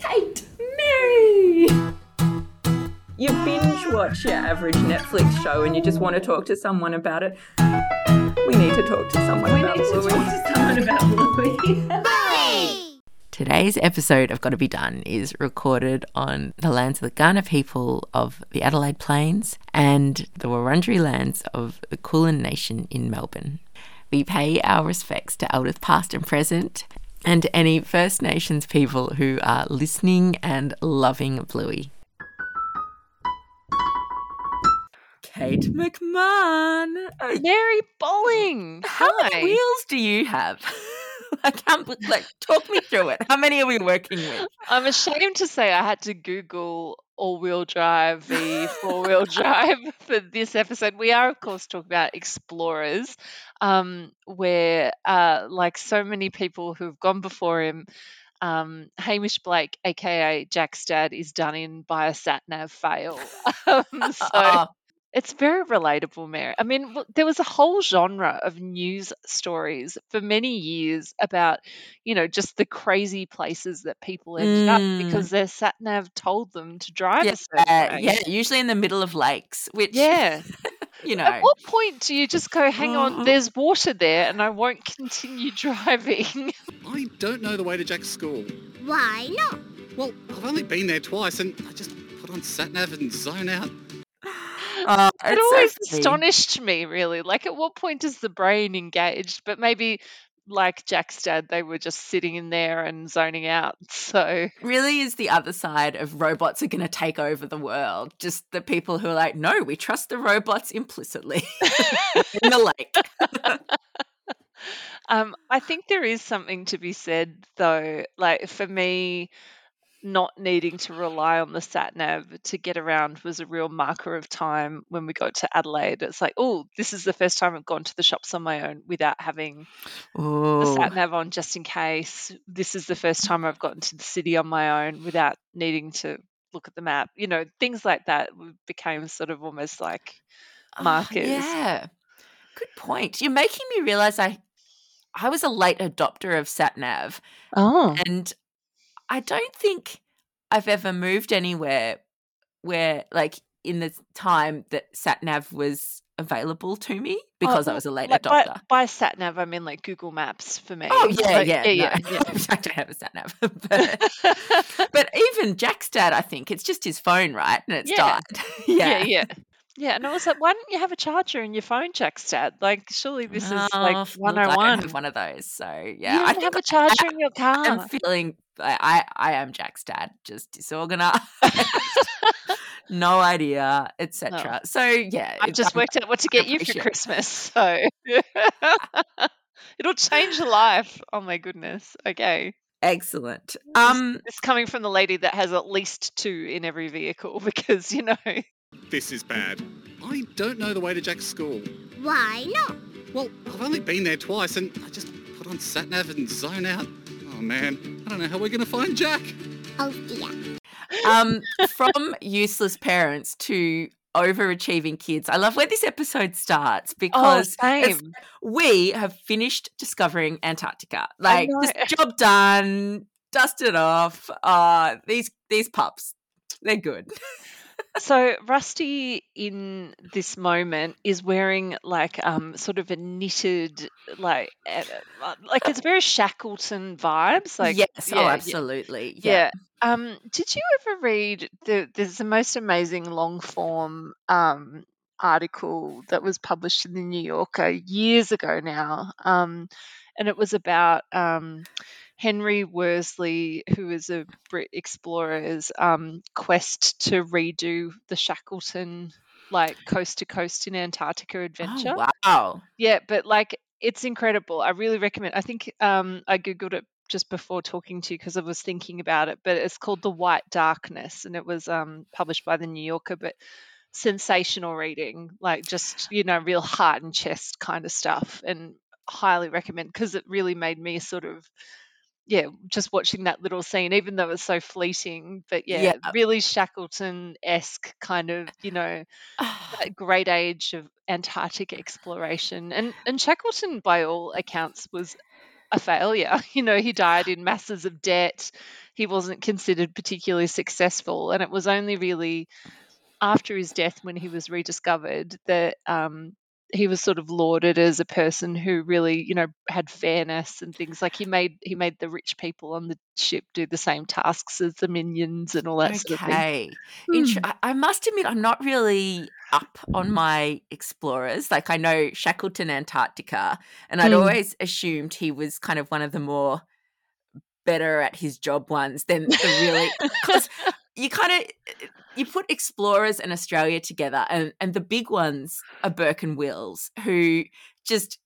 Kate Mary! You binge watch your average Netflix show and you just want to talk to someone about it. We need to talk to someone We about need to talk to someone about Bluey. Today's episode of Gotta Be Done is recorded on the lands of the Kaurna people of the Adelaide Plains and the Wurundjeri lands of the Kulin Nation in Melbourne. We pay our respects to elders past and present and any First Nations people who are listening and loving Bluey. Kate McMahon, Mary Bowling. how Hi. many wheels do you have? I can't like talk me through it. How many are we working with? I'm ashamed to say I had to Google all-wheel drive v four-wheel drive for this episode. We are, of course, talking about explorers, um, where, uh, like so many people who've gone before him, um, Hamish Blake, aka Jack's dad, is done in by a sat nav fail. um, so Oh, It's very relatable, Mary. I mean, look, there was a whole genre of news stories for many years about, you know, just the crazy places that people ended up Mm. because their sat nav told them to drive yeah, a certain uh, way. yeah, usually in the middle of lakes, which Yeah. you know. At what point do you just go, hang on, there's water there and I won't continue driving? I don't know the way to Jack's school. Why not? Well, I've only been there twice and I just put on sat nav and zone out. Oh, it it's so always astonished me, really. Like, at what point is the brain engaged? But maybe, like Jack's dad, they were just sitting in there and zoning out. So. Really is the other side of robots are going to take over the world. Just the people who are like, no, we trust the robots implicitly in the lake. Um, I think there is something to be said, though. Like for me, not needing to rely on the sat nav to get around was a real marker of time when we got to Adelaide. It's like, oh, this is the first time I've gone to the shops on my own without having the Oh, sat nav on just in case. This is the first time I've gotten to the city on my own without needing to look at the map. You know, things like that became sort of almost like Oh, markers. yeah. Good point. You're making me realize I I was a late adopter of SatNav oh, and I don't think I've ever moved anywhere where like in the time that SatNav was available to me because I oh, was a late like adopter. by sat nav, I mean like Google Maps for me. Oh yeah, Like, yeah, yeah, no. yeah, I don't have a sat nav, but, but even Jack's dad, I think it's just his phone, right? And it's Yeah. died. yeah, yeah, yeah. Yeah, and I was like, why don't you have a charger in your phone, Jack's dad? Like, surely this is Oh, like look, I 101. don't have one of those, so You yeah, don't I have a charger in your car. I am feeling. I I I am Jack's dad, just disorganized, no idea, etc. So yeah, I've it- just I'm- worked out what to get you for Christmas, so it'll change your life. Oh my goodness. Okay. excellent. Um, It's coming from the lady that has at least two in every vehicle because, you know, This is bad. I don't know the way to Jack's school. Why not? Well, I've only been there twice and I just put on sat nav and zone out. Oh man, I don't know how we're going to find Jack. Oh dear. um, from useless parents to overachieving kids. I love where this episode starts oh, because it's- same. we have finished discovering Antarctica. Like know. this job done, dust it off. Uh these these pups, they're good. So Rusty in this moment is wearing like um sort of a knitted like uh, like it's very Shackleton vibes like yes, yeah, oh, yeah, absolutely. yeah. Um did you ever read the there's the most amazing long form um article that was published in the New Yorker years ago now um and it was about um Henry Worsley, who is a Brit explorer's um, quest to redo the Shackleton, like coast to coast in Antarctica adventure. Oh, wow. Yeah, but like it's incredible. I really recommend. I think um, I googled it just before talking to you because I was thinking about it. But it's called The White Darkness, and it was um, published by the New Yorker. But sensational reading, like just you know, real heart and chest kind of stuff, and highly recommend because it really made me sort of yeah, just watching that little scene, even though it's so fleeting, but yeah, Yeah. really Shackleton esque kind of, you know, that great age of Antarctic exploration. And and Shackleton, by all accounts, was a failure. You know, he died in masses of debt. He wasn't considered particularly successful, and it was only really after his death when he was rediscovered that um, he was sort of lauded as a person who really, you know, had fairness and things like he made he made the rich people on the ship do the same tasks as the minions and all that sort of thing. Okay. Hmm. Int- I- I must admit, I'm not really up on my explorers. Like, I know Shackleton Antarctica, and I'd Mm. always assumed he was kind of one of the more better at his job ones than the really. Because you kind of you put explorers and Australia together, and and the big ones are Burke and Wills, who just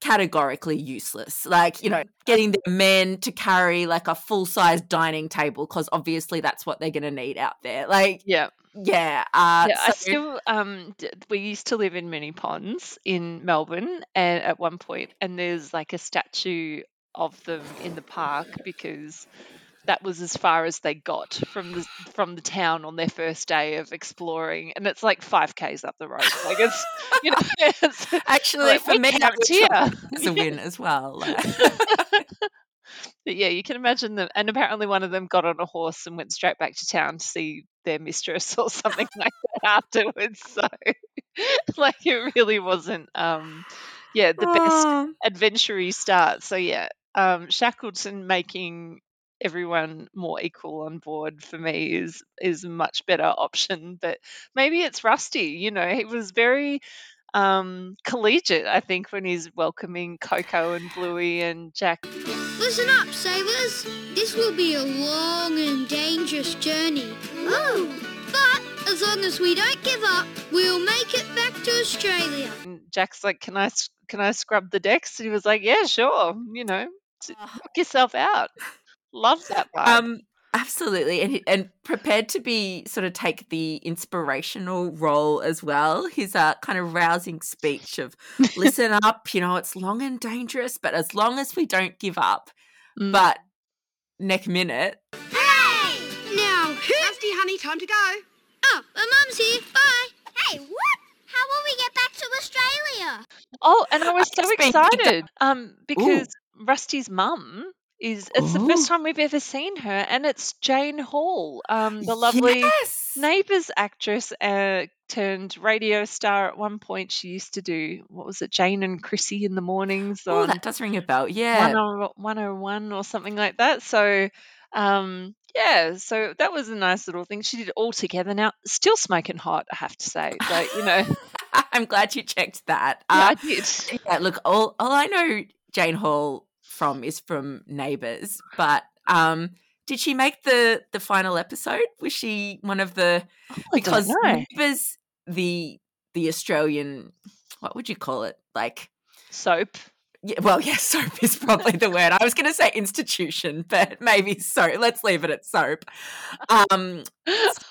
categorically useless. Like, you know, getting the men to carry like a full size dining table because obviously that's what they're going to need out there. Like, Yeah. yeah. Uh, Yeah, I still um d- we used to live in Moonee Ponds in Melbourne and at one point and there's like a statue of them in the park because that was as far as they got from the from the town on their first day of exploring and it's like 5 k's up the road like it's you know it's Actually, like, for me, camped here. as a win as well. But yeah, you can imagine them. And apparently, one of them got on a horse and went straight back to town to see their mistress or something like that afterwards. So, like, it really wasn't, um, yeah, the best Oh. adventure start. So, yeah, um, Shackleton making everyone more equal on board for me is is a much better option. But maybe it's Rusty. You know, he was very um collegiate i think when he's welcoming coco and bluey and jack Listen up, sailors. This will be a long and dangerous journey. Oh. But as long as we don't give up, we'll make it back to Australia. And Jack's like, "Can I s- can I scrub the decks?" And he was like, "Yeah, sure. You know, t- knock yourself out." Love that vibe. Um, absolutely, and and prepared to be sort of take the inspirational role as well. His uh, kind of rousing speech of "Listen up, you know it's long and dangerous, but as long as we don't give up." Mm. But next minute, Hey! Now, who? Rusty, honey, time to go. Oh, my mum's here. Bye. Hey, what? How will we get back to Australia? oh, and I was so just been picked up. excited um because Rusty's mum is it's the first time we've ever seen her, and it's Jane Hall, um, the lovely yes! Neighbours actress uh, turned radio star. At one point, she used to do what was it, Jane and Chrissy in the mornings Oh, that does ring a bell. Yeah, 101 or something like that. So, um, yeah, so that was a nice little thing. She did all together now. Still smoking hot, I have to say. Like, you know, I'm glad you checked that. I Uh, did. yeah, look, all all I know Jane Hall from is from Neighbours, but um, did she make the the final episode? Was she one of the because. Neighbours the the Australian what would you call it like Soap. yeah, well, yeah, soap is probably the word. I was going to say institution, but maybe soap. Let's leave it at soap. Um,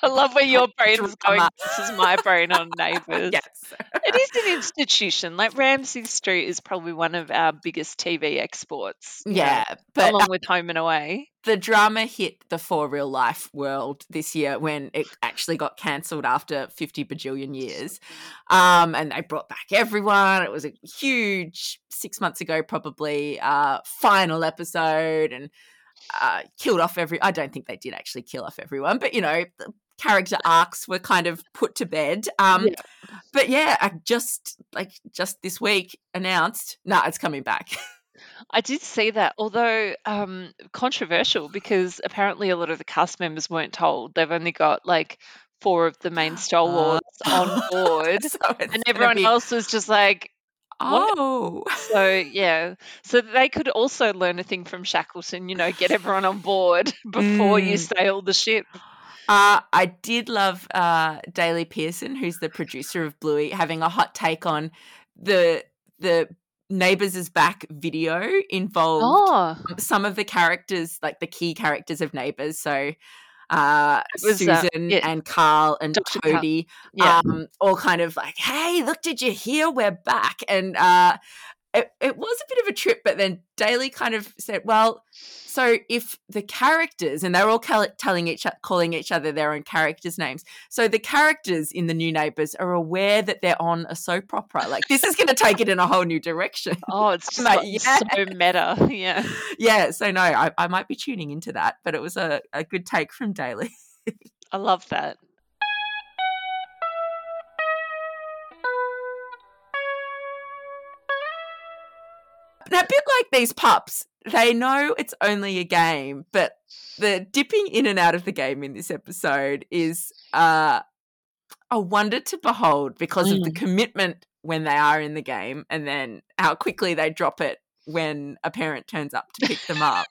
I love where your brain brain's going. This is my brain on Neighbours. yes. It is an institution. Like Ramsay Street is probably one of our biggest TV exports. you know, Yeah, but along with Home and Away. the drama hit the for real life world this year when it actually got cancelled after 50 bajillion years. Um, and they brought back everyone. It was a huge six months ago, probably, uh, final episode and uh, killed off every. I don't think they did actually kill off everyone, but you know, the character arcs were kind of put to bed. Um, Yeah. But yeah, I just like just this week announced, nah, it's coming back. I did see that, although um, controversial because apparently a lot of the cast members weren't told. They've only got like four of the main stalwarts on board, So and everyone be- else was just like? Oh. so yeah. So they could also learn a thing from Shackleton, you know, get everyone on board before you Mm. sail the ship. Uh, I did love uh, Daley Pearson, who's the producer of Bluey, having a hot take on the the Neighbours is Back video involved Oh, some of the characters, like the key characters of Neighbours. So uh, was, uh, Susan yeah. and Karl and Dr. Cody, yeah. um, all kind of like, hey, look, did you hear we're back? And uh, it, it was a bit of a trip, but then Daley kind of said, "Well, so if the characters and they're all cal- telling each calling each other their own characters' names, so the characters in the New Neighbours are aware that they're on a soap opera. Like this is going to take it in a whole new direction. Oh, it's just Like, like, yeah. so meta. Yeah. yeah. So no, I, I might be tuning into that, but it was a, a good take from Daley. I love that. Now, a bit like these pups, they know it's only a game, but the dipping in and out of the game in this episode is uh, a wonder to behold because of the commitment when they are in the game and then how quickly they drop it when a parent turns up to pick them up.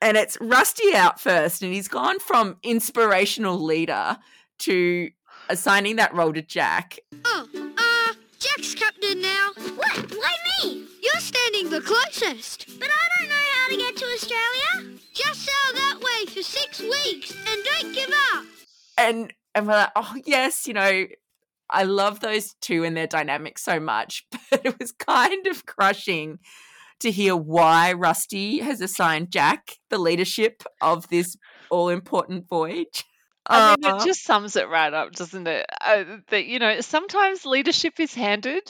and it's Rusty out first, and he's gone from inspirational leader to assigning that role to Jack. You're standing the closest. But I don't know how to get to Australia. Just sail that way for six weeks and don't give up. and and we're like, oh yes, you know, I love those two and their dynamic so much, but it was kind of crushing to hear why Rusty has assigned Jack the leadership of this all important voyage. I mean, it just sums it right up, doesn't it? Uh, that you know, sometimes leadership is handed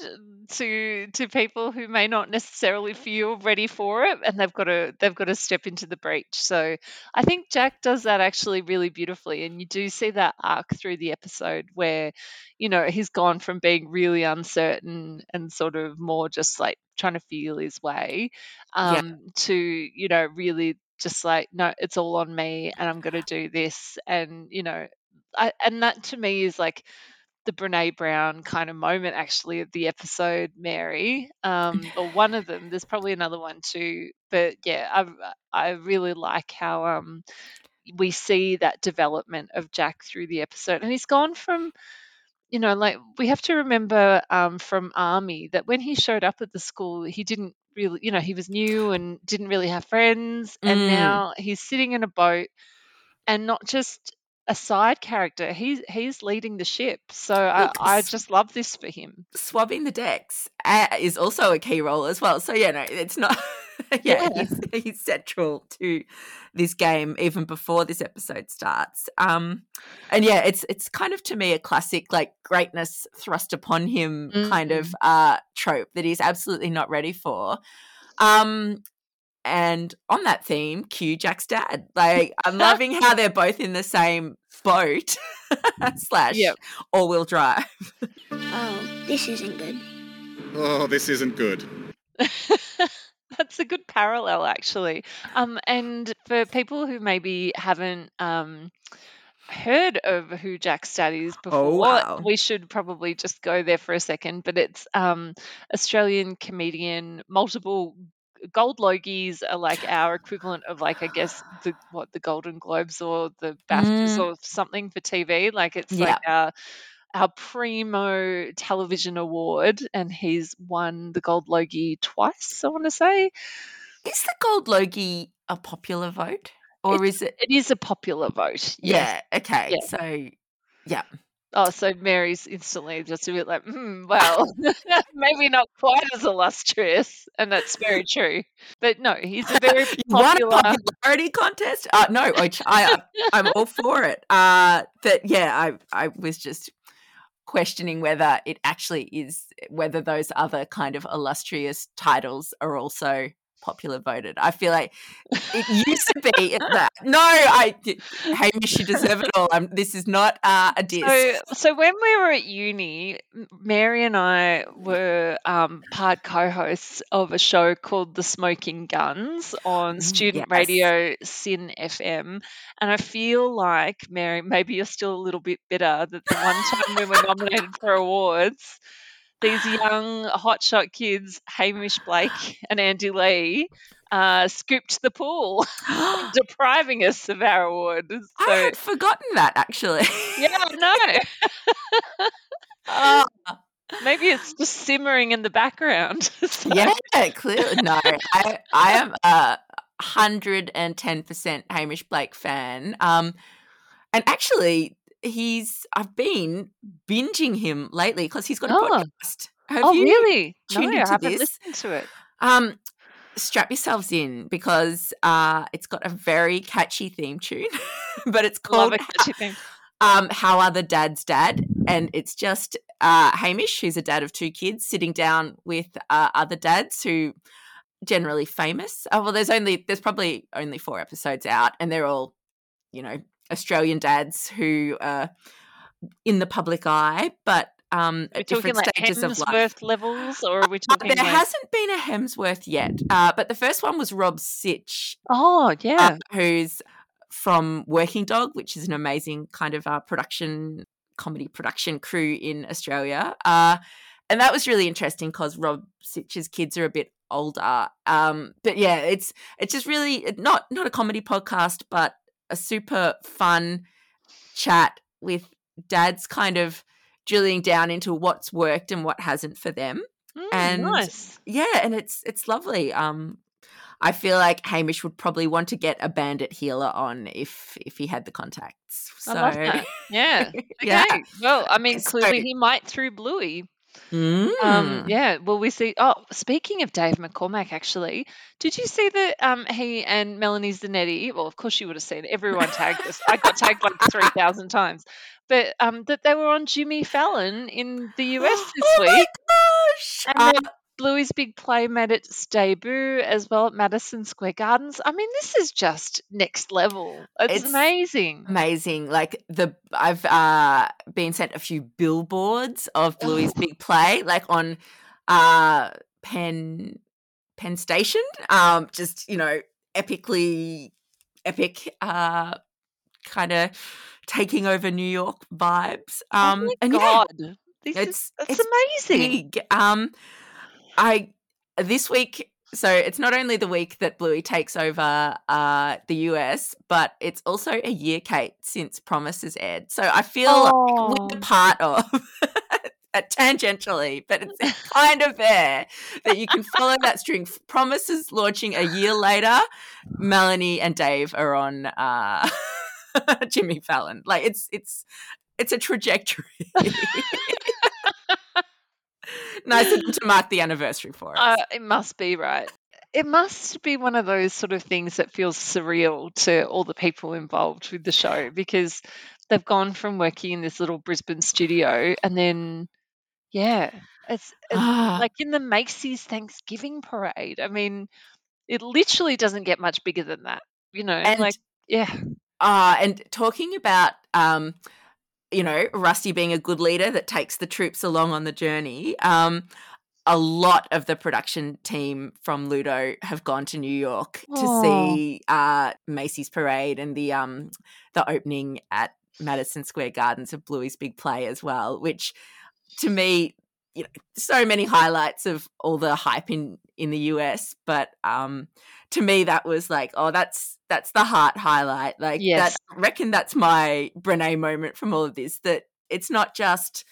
to to people who may not necessarily feel ready for it, and they've got to they've got to step into the breach. So I think Jack does that actually really beautifully, and you do see that arc through the episode where, you know, he's gone from being really uncertain and sort of more just like trying to feel his way, Yeah. um, to you know really just like no it's all on me and i'm going to do this and you know I, and that to me is like the brene brown kind of moment actually of the episode mary um or one of them there's probably another one too but yeah i i really like how um we see that development of jack through the episode and he's gone from you know like we have to remember um from army that when he showed up at the school he didn't really you know he was new and didn't really have friends and Mm. now he's sitting in a boat and not just a side character he's he's leading the ship so I, I just love this for him swabbing the decks uh, is also a key role as well. So yeah, no, it's not. yeah, Yeah. He's, he's central to this game even before this episode starts. Um, and yeah, it's it's kind of to me a classic like greatness thrust upon him kind of uh trope that he's absolutely not ready for. Um, and on that theme, cue Jack's dad. Like I'm loving how they're both in the same boat slash Yep. all wheel drive. Oh, this isn't good. Oh, this isn't good. That's a good parallel, actually. Um, and for people who maybe haven't um, heard of who Jack's dad is before, Oh, wow. we should probably just go there for a second. But it's um, Australian comedian, multiple gold logies are like our equivalent of like I guess the what the Golden Globes or the BAFTAs Mm. or something for TV. Like it's Yeah. like our our primo television award, and he's won the Gold Logie twice. I want to say Is the gold Logie a popular vote? Or is it it is a popular vote. Yes. Yeah, okay. Yeah. So yeah. Oh, so Mary's instantly just a bit like, hmm, well, maybe not quite as illustrious, and that's very true. But no, he's a very You want a popular. popularity contest? Uh, no, which I I'm all for it. Uh but yeah, I I was just questioning whether it actually is whether those other kind of illustrious titles are also popular voted. I feel like it used to be that. No, I Hamish, you deserve it all. I'm, this is not uh, a diss. So, so when we were at uni, Mary and I were um, part co-hosts of a show called The Smoking Guns on Mm, student yes. radio SYN FM, and I feel like Mary, maybe you're still a little bit bitter that the one time we were nominated for awards, these young hotshot kids, Hamish Blake and Andy Lee, uh, scooped the pool, depriving us of our award. I So, had forgotten that actually. yeah, I know. Oh, Maybe it's just simmering in the background. So- yeah, clearly. No, I, I am a hundred and ten percent Hamish Blake fan. Um, and actually, he's I've been binging him lately because he's got a Oh. podcast. Have oh, you really? No, tuned I haven't this? listened to it. Um, strap yourselves in because uh, it's got a very catchy theme tune, but it's called a catchy thing. um, "How Are the Dad's Dad," and it's just uh, Hamish, who's a dad of two kids, sitting down with uh, other dads who generally famous. Oh, well, there's only there's probably only four episodes out, and they're all you know Australian dads who are in the public eye, but um, at different like stages of life. Hemsworth levels, or are we talking? Uh, talking? there like- hasn't been a Hemsworth yet, uh, but the first one was Rob Sitch, Oh, uh, yeah. who's from Working Dog, which is an amazing kind of uh, production comedy production crew in Australia. Uh, and that was really interesting because Rob Sitch's kids are a bit older. Um, but yeah, it's it's just really not not a comedy podcast, but a super fun chat with dads kind of drilling down into what's worked and what hasn't for them Mm, and- nice. yeah and it's it's lovely um i feel like hamish would probably want to get a Bandit Heeler on if if he had the contacts so I love that. Yeah. Okay. yeah Well, I mean, So- clearly he might through Bluey. Mm. Um, yeah. Well, we see. Oh, speaking of Dave McCormack, actually, did you see that um, he and Melanie Zanetti? Well, of course you would have seen. Everyone tagged us. I got tagged like three thousand times. But um, that they were on Jimmy Fallon in the US this oh my week, gosh and Uh, Bluey's big play made its debut as well at Madison Square Gardens. I mean, this is just next level. It's, It's amazing. amazing like the i've uh been sent a few billboards of bluey's Oh. big play like on uh penn penn station um just you know epically epic uh kind of taking over new york vibes um oh and yeah, this it's- is it's, it's amazing. big. Um, I this week. So it's not only the week that Bluey takes over uh, the US, but it's also a year, Kate, since Promise has aired. So I feel like we're Oh. part of tangentially, but it's it's kind of there that you can follow that string. Promise is launching a year later. Melanie and Dave are on uh, Jimmy Fallon. Like it's it's it's a trajectory. nice of them to mark the anniversary for us. Uh, it must be right. It must be one of those sort of things that feels surreal to all the people involved with the show because they've gone from working in this little Brisbane studio and then, yeah, it's, it's Ah, like in the Macy's Thanksgiving parade. I mean, it literally doesn't get much bigger than that, you know? and like, yeah. uh, and talking about um, you know Rusty being a good leader that takes the troops along on the journey. Um, a lot of the production team from Ludo have gone to New York to see uh, Macy's parade and the um, the opening at Madison Square Gardens of Bluey's big play as well, which to me, you know, so many highlights of all the hype in in the US, but um, to me that was like, oh, that's that's the heart highlight. Like Yes. that, I reckon that's my Brene moment from all of this. That it's not just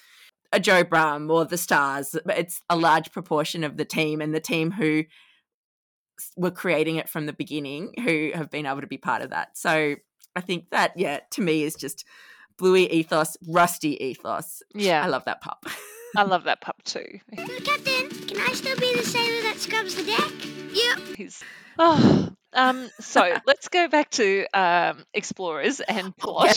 a Joe Brumm or the stars, but it's a large proportion of the team and the team who were creating it from the beginning who have been able to be part of that. So I think that, yeah, to me is just Bluey ethos, rusty ethos. Yeah. I love that pup. I love that pup too. Captain, can I still be the sailor that scrubs the deck? Yep. He's oh, um. So let's go back to um explorers and plot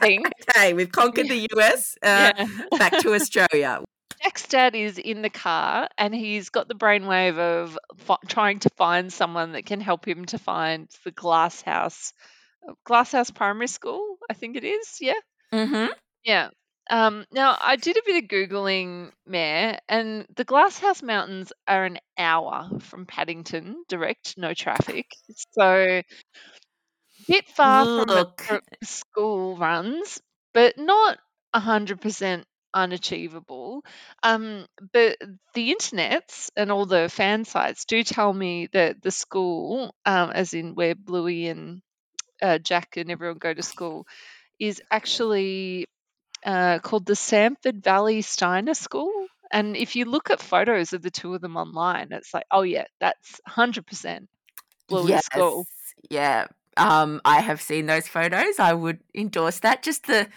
thing. okay, we've conquered the US, uh, Yeah. back to Australia. Jack's dad is in the car and he's got the brainwave of fi- trying to find someone that can help him to find the Glass House, Glass House Primary School, I think it is. Yeah. Mm-hmm. Yeah. Um, now, I did a bit of Googling, Mary, and the Glasshouse Mountains are an hour from Paddington, direct, no traffic. So, a bit far from the school runs, but not 100% unachievable. Um, but the internets and all the fan sites do tell me that the school, um, as in where Bluey and uh, Jack and everyone go to school, is actually uh, called the Samford Valley Steiner School. And if you look at photos of the two of them online, it's like, oh yeah, that's 100% Bluey's school. Yeah. Um, I have seen those photos. I would endorse that. Just the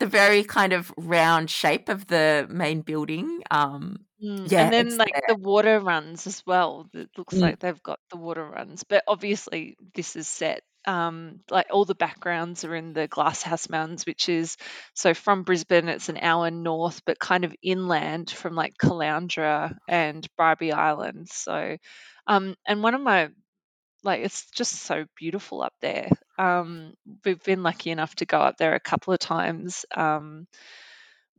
the very kind of round shape of the main building. Um, Mm, Yeah, and then like there. the water runs as well. It looks Mm. like they've got the water runs, but obviously this is set. Um, like all the backgrounds are in the Glasshouse Mountains, which is so from Brisbane, it's an hour north, but kind of inland from like Caloundra and Bribie Island. So, um, and one of my like it's just so beautiful up there. Um, we've been lucky enough to go up there a couple of times. Um,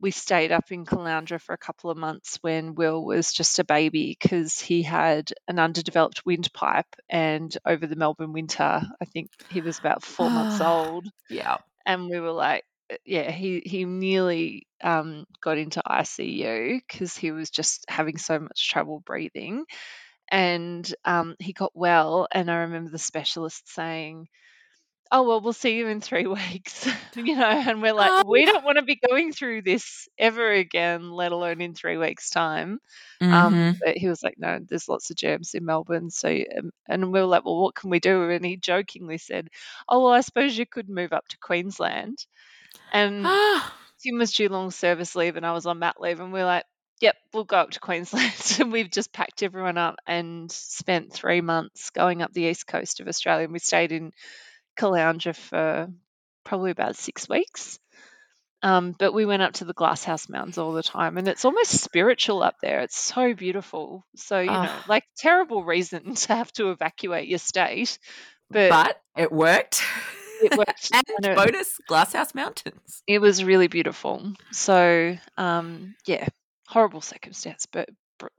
we stayed up in Caloundra for a couple of months when Will was just a baby because he had an underdeveloped windpipe. And over the Melbourne winter, I think he was about four months old. Yeah. And we were like, uh, yeah, he, he nearly um, got into ICU because he was just having so much trouble breathing. And um, he got well. And I remember the specialist saying, oh well we'll see you in three weeks you know and we're like we Oh. don't want to be going through this ever again let alone in three weeks time Mhm. um but he was like no there's lots of germs in melbourne so um, and we were like well what can we do and he jokingly said oh well i suppose you could move up to queensland and. Tim was due long service leave and I was on mat leave and we are like, yep, we'll go up to Queensland. and we've just packed everyone up and spent three months going up the east coast of Australia. And we stayed in Caloundra for probably about six weeks. Um, but we went up to the Glasshouse Mountains all the time, and it's almost spiritual up there. It's so beautiful. So you know, Ah. like terrible reason to have to evacuate your state, but, but it worked. it worked. and and it- bonus Glasshouse Mountains. it was really beautiful. So, um, yeah, horrible circumstance, but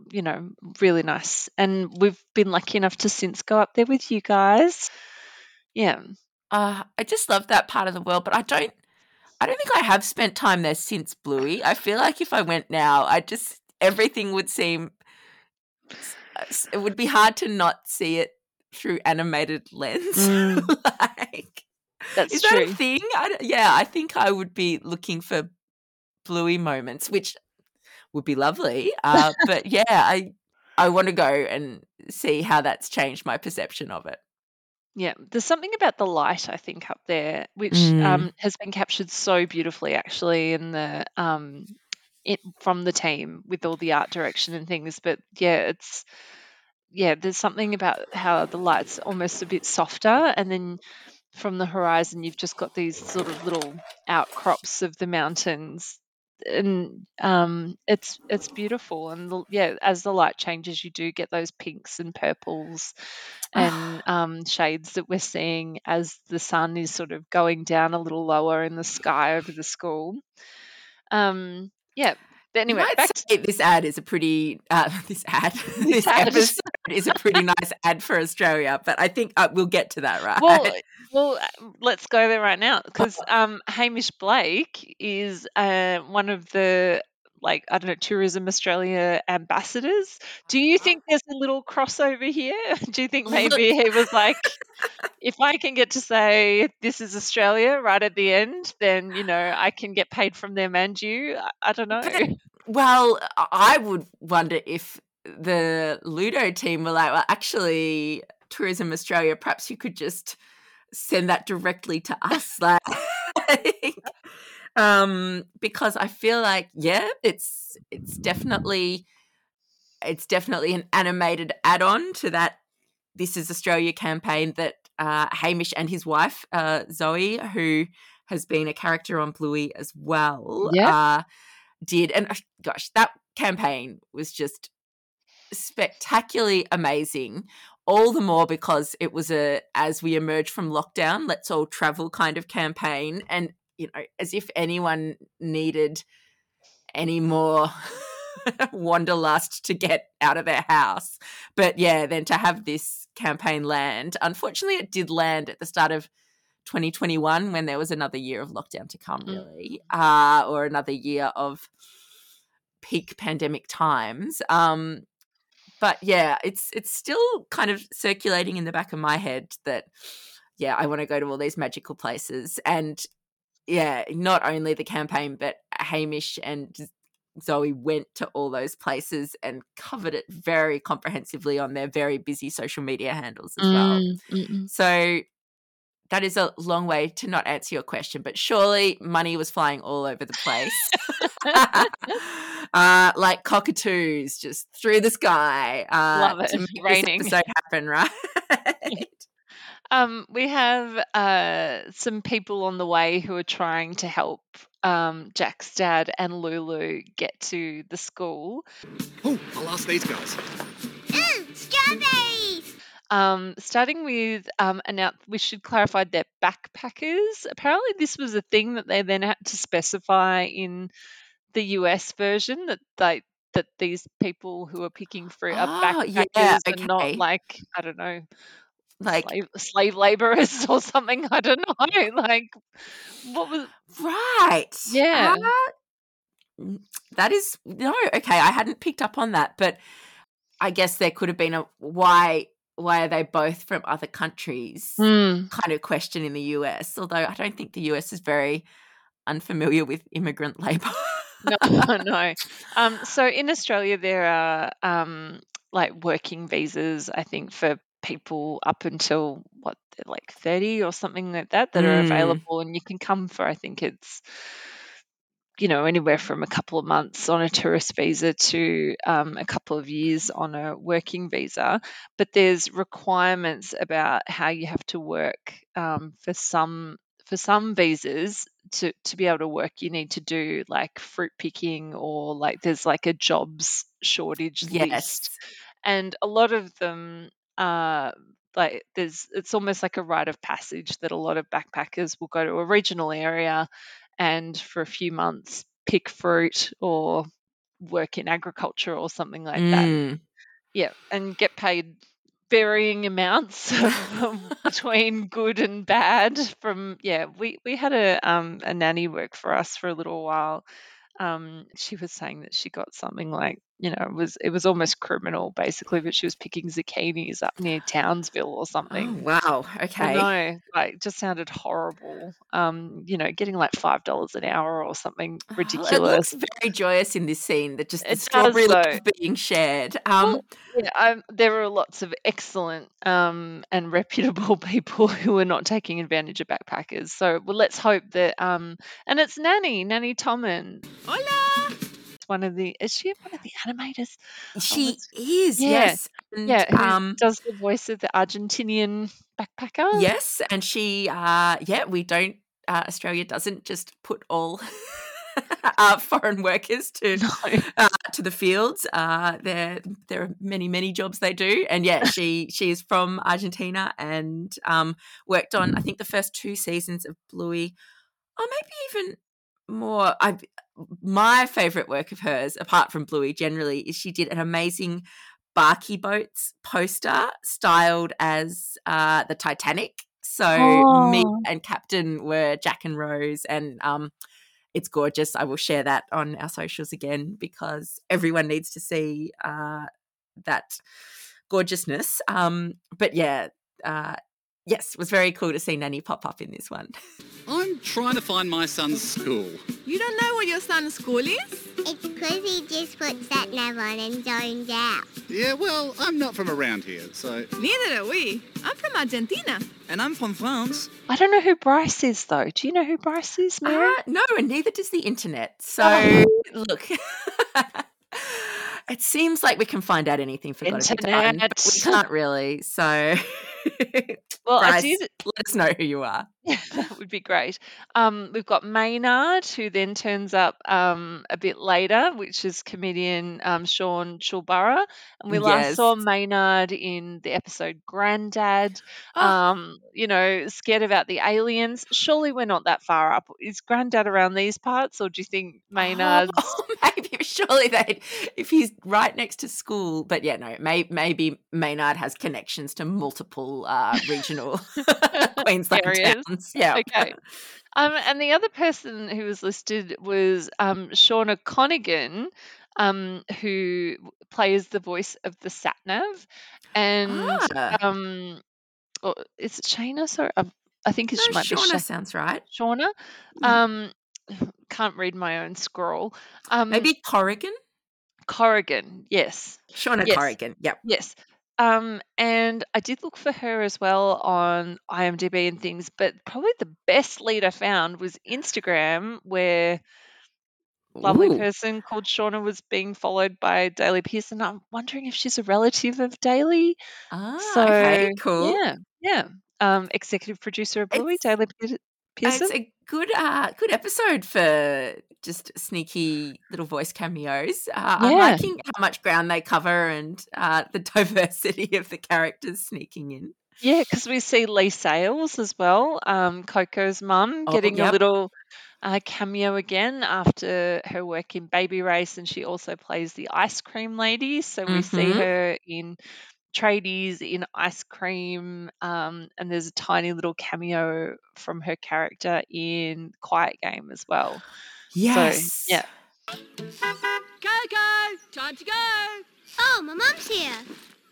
you know, really nice. And we've been lucky enough to since go up there with you guys. Yeah, Uh, I just love that part of the world, but I don't. I don't think I have spent time there since Bluey. I feel like if I went now, I just everything would seem. It would be hard to not see it through animated lens. Mm. like, that's is true. that a thing? I yeah, I think I would be looking for Bluey moments, which would be lovely. Uh, but yeah, I I want to go and see how that's changed my perception of it. Yeah, there's something about the light I think up there, which Mm. um, has been captured so beautifully actually in the um, it from the team with all the art direction and things. But yeah, it's yeah, there's something about how the light's almost a bit softer, and then from the horizon you've just got these sort of little outcrops of the mountains. And um, it's it's beautiful, and the, yeah, as the light changes, you do get those pinks and purples and um, shades that we're seeing as the sun is sort of going down a little lower in the sky over the school. Um, yeah, but anyway, this ad is a pretty uh, this ad this, ad. episode is a pretty nice ad for Australia, but I think uh, we'll get to that right. well, well, uh, let's go there right now because um, Hamish Blake is uh, one of the like I don't know Tourism Australia ambassadors. Do you uh-huh. think there's a little crossover here? Do you think maybe he was like, if I can get to say this is Australia right at the end, then you know I can get paid from them and you. I, I don't know. Well, I would wonder if the Ludo team were like, well, actually, Tourism Australia, perhaps you could just send that directly to us, like. Um because i feel like yeah it's it's definitely it's definitely an animated add-on to that this is australia campaign that uh hamish and his wife uh zoe who has been a character on bluey as well Yeah. uh did and uh, gosh that campaign was just spectacularly amazing all the more because it was a as we emerge from lockdown let's all travel kind of campaign and you know as if anyone needed any more wanderlust to get out of their house. But yeah then to have this campaign land unfortunately it did land at the start of 2021 when there was another year of lockdown to come Mm. really uh or another year of peak pandemic times. Um but yeah, it's it's still kind of circulating in the back of my head that yeah, I want to go to all these magical places. And yeah, not only the campaign but Hamish and Zoe went to all those places and covered it very comprehensively on their very busy social media handles as well. Mm. So that is a long way to not answer your question, but surely money was flying all over the place. uh, like cockatoos just through the sky uh, Love it. to make Raining. this episode happen, right? Um, we have uh, some people on the way who are trying to help um, Jack's dad and Lulu get to the school. Oh, I'll ask these guys. Ooh, strawberries! Um, starting with um, announce, we should clarify they're backpackers. Apparently, this was a thing that they then had to specify in the US version that they that these people who are picking fruit are Oh, backpackers yeah, and not okay. like I don't know like, slave, slave laborers or something. I don't know. Like what was right. Yeah. Uh, mm, that is, no, okay. I hadn't picked up on that, but I guess there could have been a why. Why are they both from other countries? Hmm. kind of question in the US, although I don't think the US is very unfamiliar with immigrant labor. no, no. Um, so in Australia, there are um, like working visas, I think, for people up until what, they're like 30 or something like that, that are Mm. available. And you can come for, I think it's, you know, anywhere from a couple of months on a tourist visa to um, a couple of years on a working visa. But there's requirements about how you have to work um, for some for some visas to to be able to work you need to do like fruit picking or like there's like a jobs shortage list and a lot of them uh like there's it's almost like a rite of passage that a lot of backpackers will go to a regional area and for a few months pick fruit or work in agriculture or something like that Mm. yeah and get paid varying amounts of- between good and bad from yeah we we had a um a nanny work for us for a little while um she was saying that she got something like you know it was it was almost criminal basically but she was picking zucchinis up near Townsville or Oh, something wow. I Okay. know, like just sounded horrible. Um, you know, getting like five dollars an hour or something Oh, It ridiculous. looks very joyous in this scene that just the It does, strawberry though. love being shared. Um, Well, yeah, um, there are lots of excellent um, and reputable people who are not taking advantage of backpackers. So, well, let's hope that. Um, and it's Nanny, Nanny Tommen. Hola! One of the. Is she one of the animators? she it's- is, yeah, yes. And, yeah, um, does the voice of the Argentinian backpacker? yes, and she, uh, yeah, we don't. Uh, Australia doesn't just put all uh, foreign workers to No. uh, to the fields. Uh, there there are many many jobs they do, and yeah, she she is from Argentina and um, worked on I think the first two seasons of Bluey, or maybe even more. I my favorite work of hers, apart from Bluey, generally is she did an amazing Barky Boats poster styled as uh, the Titanic. So me Oh. and Captain were Jack and Rose, and um, it's gorgeous. I will share that on our socials again because everyone needs to see uh, that gorgeousness. Um, but yeah, uh, yes, it was very cool to see Nanny pop up in this one. I'm trying to find my son's school. You don't know what your son's school is? It's because he just puts that nav on and zones out. Yeah, well, I'm not from around here, so Neither are we. I'm from Argentina. And I'm from France. I don't know who Bryce is though. Do you know who Bryce is, Mary? Uh, no, and neither does the internet. So Oh. look. It seems like we can find out anything for Gotta Be Done, but we can't really. So, well, Bryce, let us know who you are. that would be great. Um, we've got Maynard, who then turns up um, a bit later, which is comedian um, Sean Choolburra. And we last saw Maynard in the episode Granddad. Oh. Um, you know, scared about the aliens. Surely we're not that far up. Is Granddad around these parts, or do you think Maynard's? Oh, maybe surely they if he's right next to school. But yeah, no, may, maybe Maynard has connections to multiple uh, regional Queensland Areas. towns. Yeah. okay. Um, and the other person who was listed was um, Shauna Connigan, um, who plays the voice of the satnav, and Ah. um, oh, is it Shana? Sorry, um, I think it No, might be Shauna Sha- sounds right. Shauna. Hmm. Um, can't read my own scroll. Um, Maybe Corrigan? Corrigan. Yes. Shauna Yes. Corrigan. Yep. Yes. Um, and I did look for her as well on IMDb and things, but probably the best lead I found was Instagram, where lovely Ooh. person called Shauna was being followed by Daley Pearson. I'm wondering if she's a relative of Daley. Ah, So okay, cool. yeah, yeah. Um, executive producer of Bluey, It's Daley Pearson. it's a good uh good episode for just sneaky little voice cameos. Uh, I'm liking how much ground they cover and uh, the diversity of the characters sneaking in. Yeah, because we see Leigh Sales as well, um, Coco's mum, Oh, getting a little uh, cameo again after her work in Baby Race, and she also plays the ice cream lady. So we see Mhm. her in tradies in ice cream, um, and there's a tiny little cameo from her character in Quiet Game as well. Yes. yeah. Coco, time to go. Oh, my mum's here.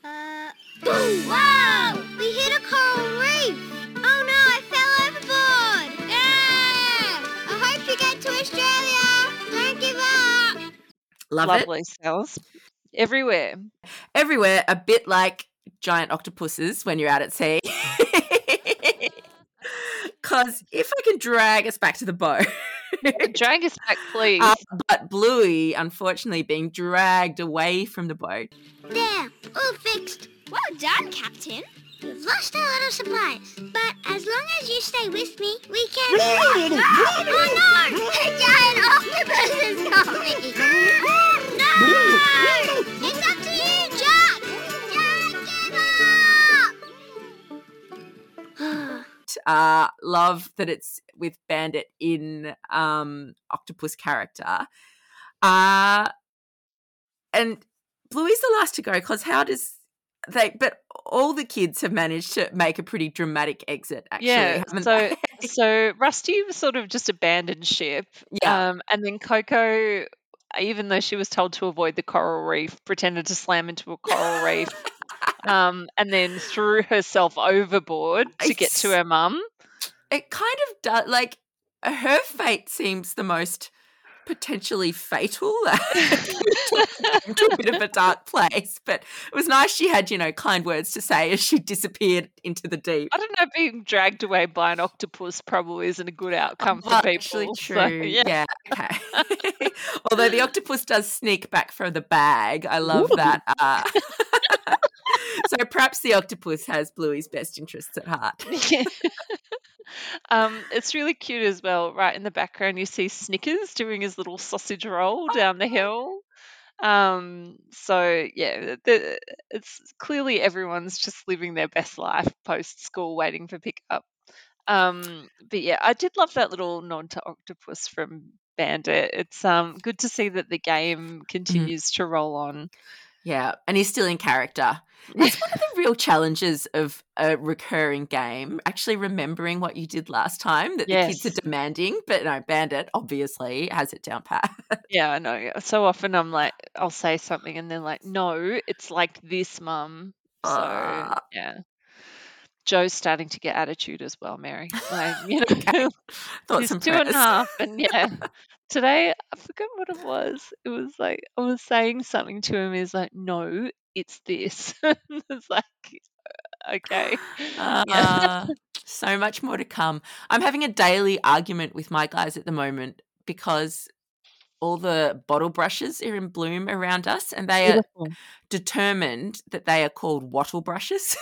Uh, boom! Wow! We hit a coral reef. Oh no, I fell overboard. Yeah! I hope you get to Australia. Don't give up. Love it. Lovely cells everywhere. Everywhere, a bit like giant octopuses when you're out at sea. Because if I can drag us back to the boat. Drag us back, please. Uh, but Bluey, unfortunately, being dragged away from the boat. There, all fixed. Well done, Captain. We've lost a lot of supplies, but as long as you stay with me, we can. oh no! A giant octopus is coming! Uh, love that it's with Bandit in um, Octopus character. Uh, and Bluey's the last to go because how does they? But all the kids have managed to make a pretty dramatic exit. Actually, yeah. So so Rusty sort of just abandoned ship. Yeah. Um, and then Coco, even though she was told to avoid the coral reef, pretended to slam into a coral reef. Um, and then threw herself overboard to get to her mum. it kind of does like her fate seems the most potentially fatal into a bit of a dark place but it was nice she had you know kind words to say as she disappeared into the deep I don't know, being dragged away by an octopus probably isn't a good outcome for people. actually so, true yeah. yeah, okay although the octopus does sneak back from the bag i love that uh, so perhaps the octopus has bluey's best interests at heart Yeah. Um, it's really cute as well. Right in the background, you see Snickers doing his little sausage roll down the hill. Um, so yeah, the, it's clearly everyone's just living their best life post school, waiting for pickup. Um, but yeah, I did love that little nod to Octopus from Bandit. It's um good to see that the game continues to roll on. Yeah, and he's still in character. That's one of the real challenges of a recurring game. Actually, remembering what you did last time that the kids are demanding, but no, Bandit obviously has it down pat. Yeah, I know. So often I'm like, I'll say something and they're like, no, it's like this, mum. So, Ah. yeah. Joe's starting to get attitude as well, Mary. Like, you know, Thoughts he's and two and a half. And yeah, today, I forget what it was. It was like, I was saying something to him. He's like, no, it's this. it's like, okay. Yeah. Ah, so much more to come. I'm having a daily argument with my guys at the moment because all the bottle brushes are in bloom around us and they are determined that they are called wattle brushes.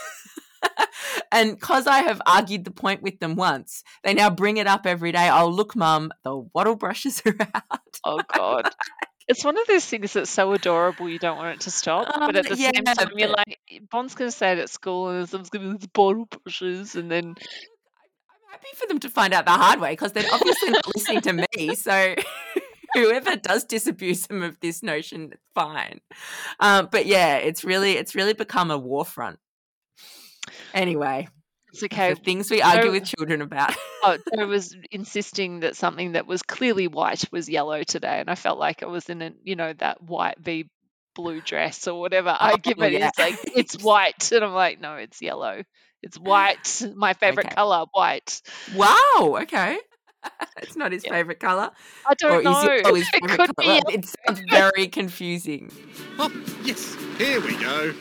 and because I have argued the point with them once, they now bring it up every day. Oh, look, mum, the wattle brushes are out. Oh God. It's one of those things that's so adorable you don't want it to stop, but at Um, the same yeah, time you're like Bond's gonna say it at school and someone's gonna be these bottle brushes and then I'm happy for them to find out the hard way because they're obviously not listening to me. So whoever does disabuse them of this notion, fine. Um, but yeah, it's really it's really become a war front. Anyway, it's okay. the things we argue So- with children about. Oh, Joe was insisting that something that was clearly white was yellow today, and I felt like I was in a you know that white v blue dress or whatever oh, argument. Oh, yeah. It's like it's white, and I'm like, no, it's yellow. It's white. My favorite Okay. color, white. wow. Okay. it's not his Yeah. favorite color. I don't or know. is yellow his it could be color? yellow. It sounds very confusing. Oh, yes, here we go.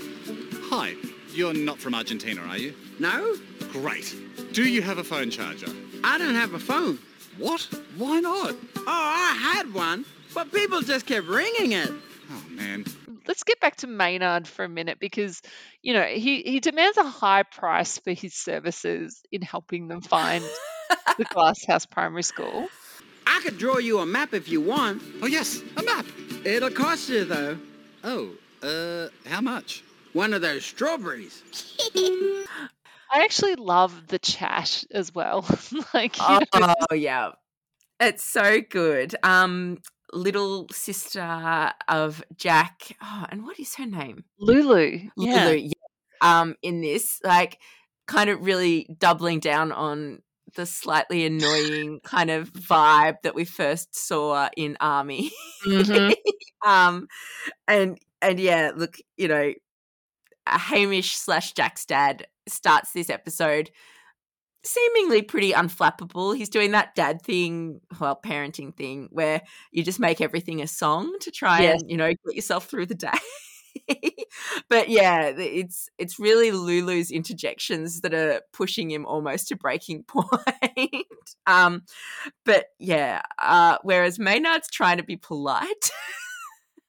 Hi, you're not from Argentina, are you? No, Great. Do you have a phone charger? I don't have a phone. What? Why not? Oh, I had one, But people just kept ringing it. Oh man. Let's get back to Maynard for a minute because, you know, he, he demands a high price for his services in helping them find the Glasshouse Primary School. I could draw you a map if you want. Oh yes, a map. It'll cost you though. Oh, uh, how much? One of those strawberries. I actually love the chat as well. like, you Oh, know, yeah. It's so good. Um, little sister of Jack. Oh, and what is her name? Lulu. Yeah. Lulu. Yeah. Um, in this, like, kind of really doubling down on the slightly annoying kind of vibe that we first saw in Army. Mhm. um, and and yeah, look, you know, Hamish slash Jack's dad starts this episode seemingly pretty unflappable. He's doing that dad thing, well, parenting thing, where you just make everything a song to try Yes. and you know get yourself through the day. but yeah, it's it's really Lulu's interjections that are pushing him almost to breaking point. um, but yeah, uh, whereas Maynard's trying to be polite,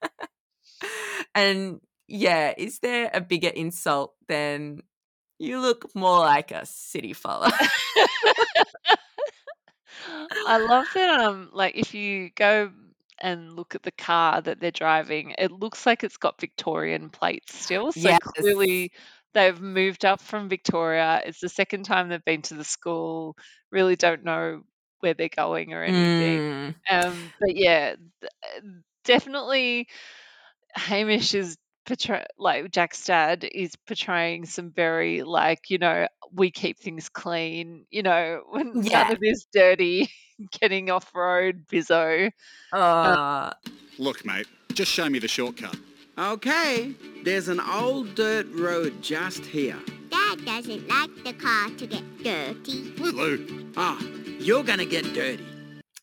and yeah, is there a bigger insult than you look more like a city fella? I love that. Um, like if you go and look at the car that they're driving, it looks like it's got Victorian plates still. So Yes. clearly they've moved up from Victoria. It's the second time they've been to the school. Really don't know where they're going or anything. Mm, Um, but yeah, uh, definitely Hamish is portray like Jack's dad is portraying some very like, you know, we keep things clean, you know, when none of this dirty getting off road bizzo. uh, Look, mate, just show me the shortcut. Okay, there's an old dirt road just here. Dad doesn't like the car to get dirty. Lulu. Ah, you're gonna get dirty.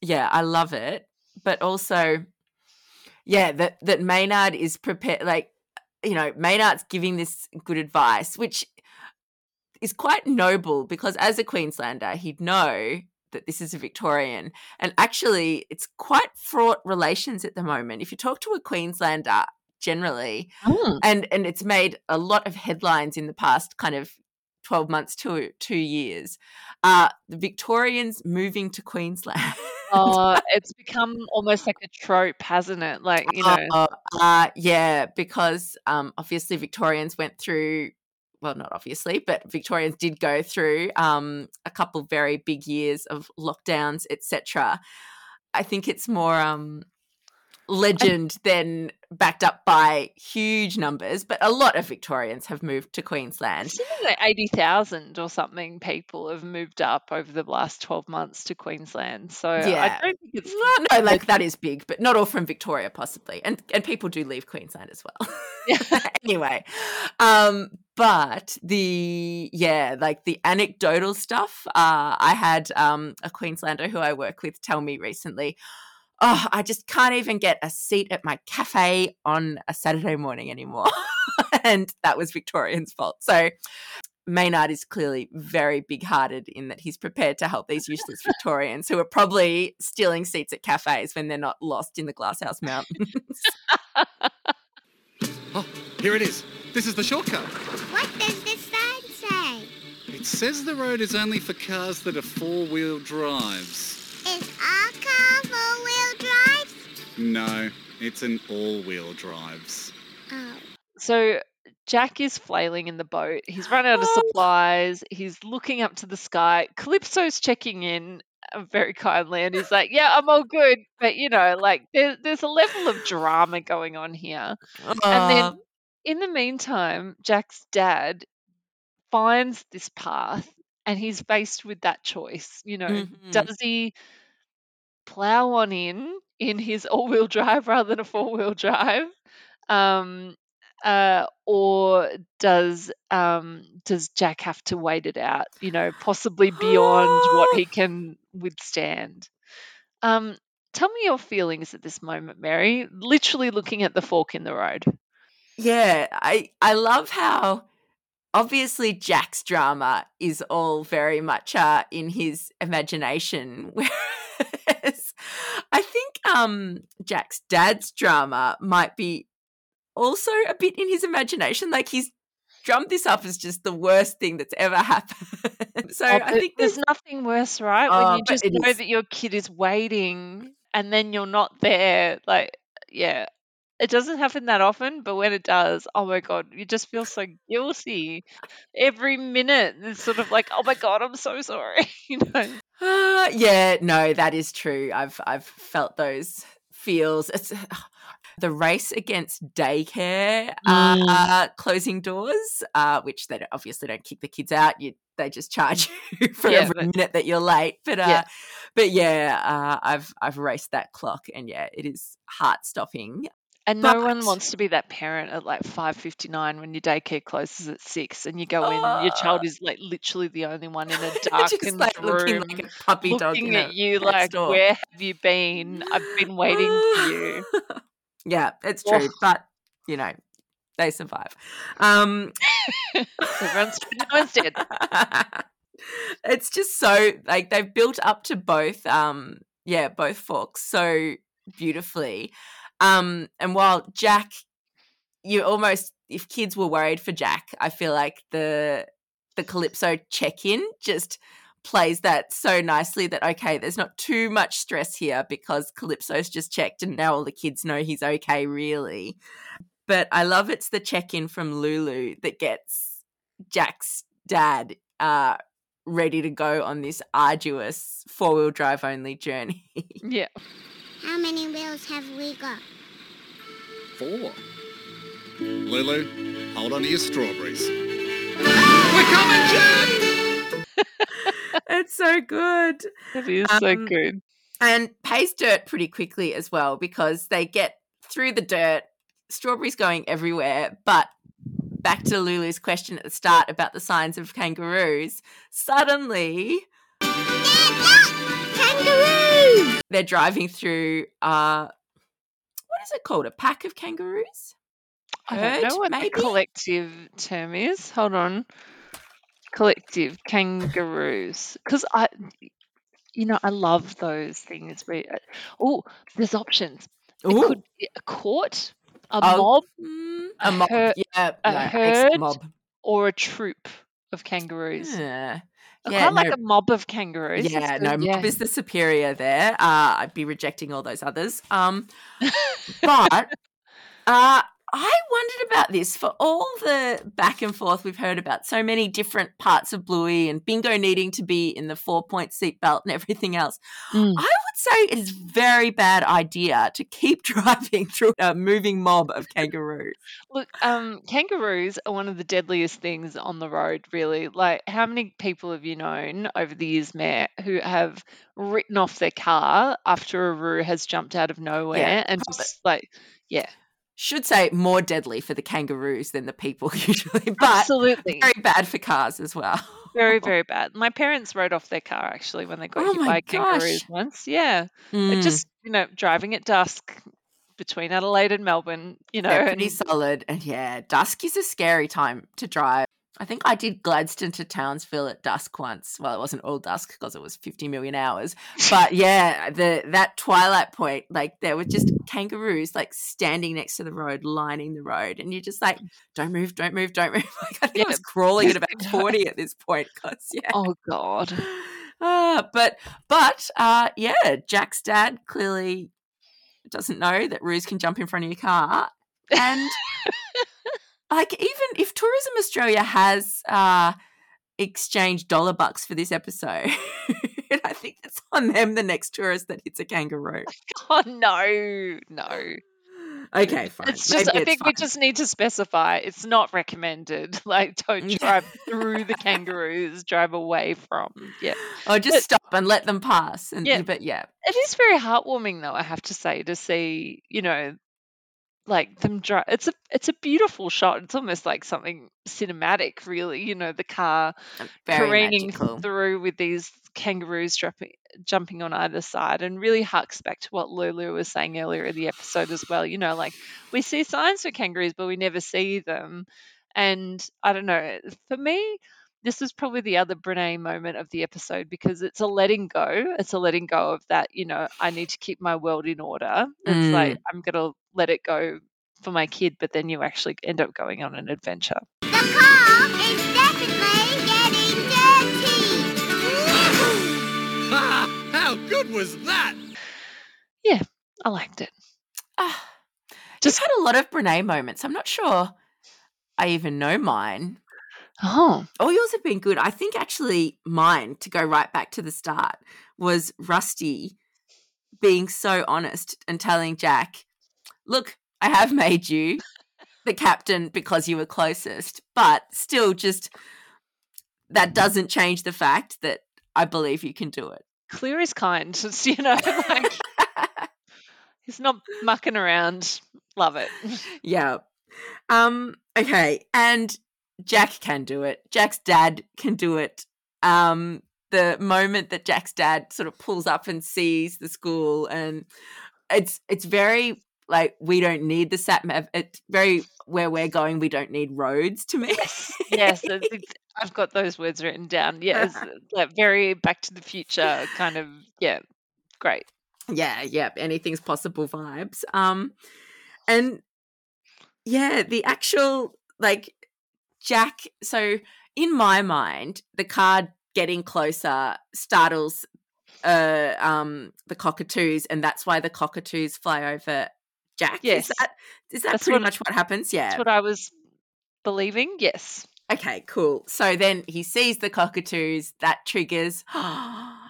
yeah, I love it. But also, yeah, that that Maynard is prepared. Like, you know, Maynard's giving this good advice, which is quite noble because as a Queenslander, he'd know that this is a Victorian, and actually, it's quite fraught relations at the moment. If you talk to a Queenslander, generally, and and it's made a lot of headlines in the past kind of 12 months to two years uh the victorians moving to queensland Oh, it's become almost like a trope, hasn't it? Like, you know, Uh, uh, yeah because um obviously victorians went through well not obviously but victorians did go through um a couple very big years of lockdowns etc i think it's more um legend than backed up by huge numbers but a lot of victorians have moved to queensland like 80,000 or something people have moved up over the last 12 months to Queensland. So Yeah. I don't think it's No, no, like that is big, but not all from Victoria, possibly, and and people do leave Queensland as well. anyway, um, but the yeah, like the anecdotal stuff. Uh, I had um a Queenslander who I work with tell me recently. Oh, I just can't even get a seat at my cafe on a Saturday morning anymore. and that was Victorian's fault. So Maynard is clearly very big hearted in that he's prepared to help these useless Victorians who are probably stealing seats at cafes when they're not lost in the Glasshouse Mountains. Oh, here it is. This is the shortcut. What does the sign say? It says the road is only for cars that are four-wheel drives. Is No, it's an all-wheel drives. Oh. So Jack is flailing in the boat. He's run out of supplies. He's looking up to the sky. Calypso's checking in uh, very kindly and he's like, Yeah, I'm all good. But, you know, like there, there's a level of drama going on here. And then Uh, in the meantime, Jack's dad finds this path and he's faced with that choice. You know, Mhm. does he plow on in in his all wheel drive rather than a four wheel drive? Um, uh, or does um, does Jack have to wait it out? You know, possibly beyond what he can withstand. Um, tell me your feelings at this moment, Mary. Literally looking at the fork in the road. yeah, I I love how obviously Jack's drama is all very much uh, in his imagination, I think um Jack's dad's drama might be also a bit in his imagination. Like he's drummed this up as just the worst thing that's ever happened. so Oh, I think there's there's nothing worse, right? Oh, when you just know is. that your kid is waiting and then you're not there. Like, yeah. It doesn't happen that often, but when it does, oh my god, you just feel so guilty. Every minute it's sort of like, oh my god, I'm so sorry. you know. Uh, yeah, no, that is true. I've I've felt those feels. It's the race against daycare Mm. uh, closing doors, uh, which they don't, obviously don't kick the kids out. You they just charge you for Yeah, every but- minute that you're late. But uh, Yeah. but yeah, uh, I've I've raced that clock, and yeah, it is heart stopping. And no one wants to be that parent at like five fifty nine when your daycare closes at six, and you go in, and your child Uh. is like literally the only one in a darkened like looking room, like a puppy dog looking in at you like, store. "Where have you been? I've been waiting for you." yeah, it's true, but you know, they survive. Um, Everyone's everyone's dead. it's just so like they've built up to both um yeah both forks so beautifully um and while jack you almost if kids were worried for jack i feel like the the calypso check-in just plays that so nicely that okay there's not too much stress here because calypso's just checked and now all the kids know he's okay really but i love it's the check-in from lulu that gets jack's dad uh ready to go on this arduous four-wheel drive only journey Yeah. How many wheels have we got? Four. Lulu, hold on to your strawberries. We're coming, Jack! it's so good It is so Um, good. and pays dirt pretty quickly as well because they get through the dirt strawberries going everywhere but back to lulu's question at the start about the signs of kangaroos suddenly Kangaroo! they're driving through uh what is it called a pack of kangaroos I don't know what maybe? the collective term is. Hold on. Collective kangaroos. Because I, you know, I love those things where, oh, there's options. It Ooh. could be a court, a Oh, mob, Mm, a mob her- yeah a no, herd? mob or a troop of kangaroos. yeah Yeah, quite like no- a mob of kangaroos. Yeah, good, no, yeah. Mob is the superior there. Uh, I'd be rejecting all those others. Um, but uh, I wondered about this for all the back and forth we've heard about so many different parts of Bluey and Bingo needing to be in the four point seatbelt and everything else. Mm. I would say it is very bad idea to keep driving through a moving mob of kangaroos. Look, um, kangaroos are one of the deadliest things on the road, really. Like, how many people have you known over the years, Matt, who have written off their car after a roo has jumped out of nowhere and but- just like, yeah, Should say more deadly for the kangaroos than the people usually, but absolutely, very bad for cars as well. very, very bad. My parents rode off their car actually when they got Oh hit by kangaroos once. Yeah, Mm. just you know driving at dusk between Adelaide and Melbourne, you know, They're pretty and solid. And yeah, dusk is a scary time to drive. I think I did Gladstone to Townsville at dusk once. Well, it wasn't all dusk because it was 50 million hours. But yeah, the that twilight point, like there were just kangaroos like standing next to the road, lining the road. And you're just like, don't move, don't move, don't move. Like I think I was crawling at about 40 at this point because yeah. oh god, Ah, but but uh yeah, Jack's dad clearly doesn't know that roos can jump in front of your car. And like even if Tourism Australia has uh exchanged dollar bucks for this episode, I think it's on them the next tourist that hits a kangaroo. oh no, no. Okay, fine. It's just, Maybe I think we just need to specify it's not recommended. Like, don't drive through the kangaroos, drive away from. Yeah. or just but- stop and let them pass. And Yeah. but yeah. It is very heartwarming, though, I have to say, to see, you know, like them drive. It's a, it's a beautiful shot. It's almost like something cinematic, really. You know, the car uh, Very careening magical. through with these kangaroos jumping, jumping on either side and really harks back to what Lulu was saying earlier in the episode as well. You know, like we see signs for kangaroos, but we never see them. And I don't know, for me, this is probably the other Brene moment of the episode because it's a letting go. It's a letting go of that, you know, I need to keep my world in order. It's like I'm gonna let it go for my kid, but then you actually end up going on an adventure. The car is definitely getting dirty. Ha! How good was that? Yeah, I liked it. Ah, just had a lot of Brene moments. I'm not sure I even know mine. Oh, All yours have been good. I think actually mine, to go right back to the start, was Rusty being so honest and telling Jack, look, I have made you the captain because you were closest, but still just that doesn't change the fact that I believe you can do it. clear is kind. It's, you know, like he's not mucking around. Love it. yeah. Um, okay. And Jack can do it. Jack's dad can do it. Um, the moment that Jack's dad sort of pulls up and sees the school and it's it's very like we don't need the sat map. it's very where we're going we don't need roads to me yes, it's, it's, I've got those words written down. Yes, like very Back to the Future kind of. Yeah, great. yeah yeah anything's possible vibes um and yeah the actual like jack so in my mind the card getting closer startles uh um the cockatoos and that's why the cockatoos fly over jack Yes. is that is that That's pretty what- much what happens yeah That's what I was believing. Yes, okay cool so then he sees the cockatoos that triggers he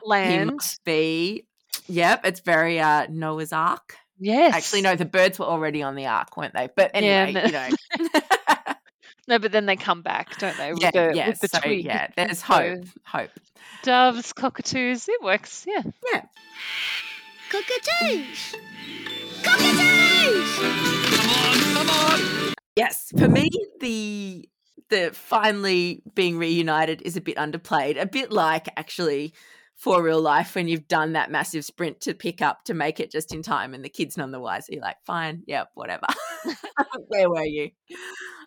Land. must be yep it's very uh noah's ark Yes. Actually, no, the birds were already on the ark, weren't they? But Yeah, anyway, no- you know. No, but then they come back, don't they? With yeah, the, yeah. with the so, twig. yeah, there's So, hope. Hope. Doves, cockatoos. It works. Yeah. Yeah. Cockatoos! Cockatoos! Come on, come on! Yes. For me, the the finally being reunited is a bit underplayed. A bit like actually for real life when you've done that massive sprint to pick up to make it just in time and the kid's none the wiser. You're like, fine, yeah, whatever. Where were you?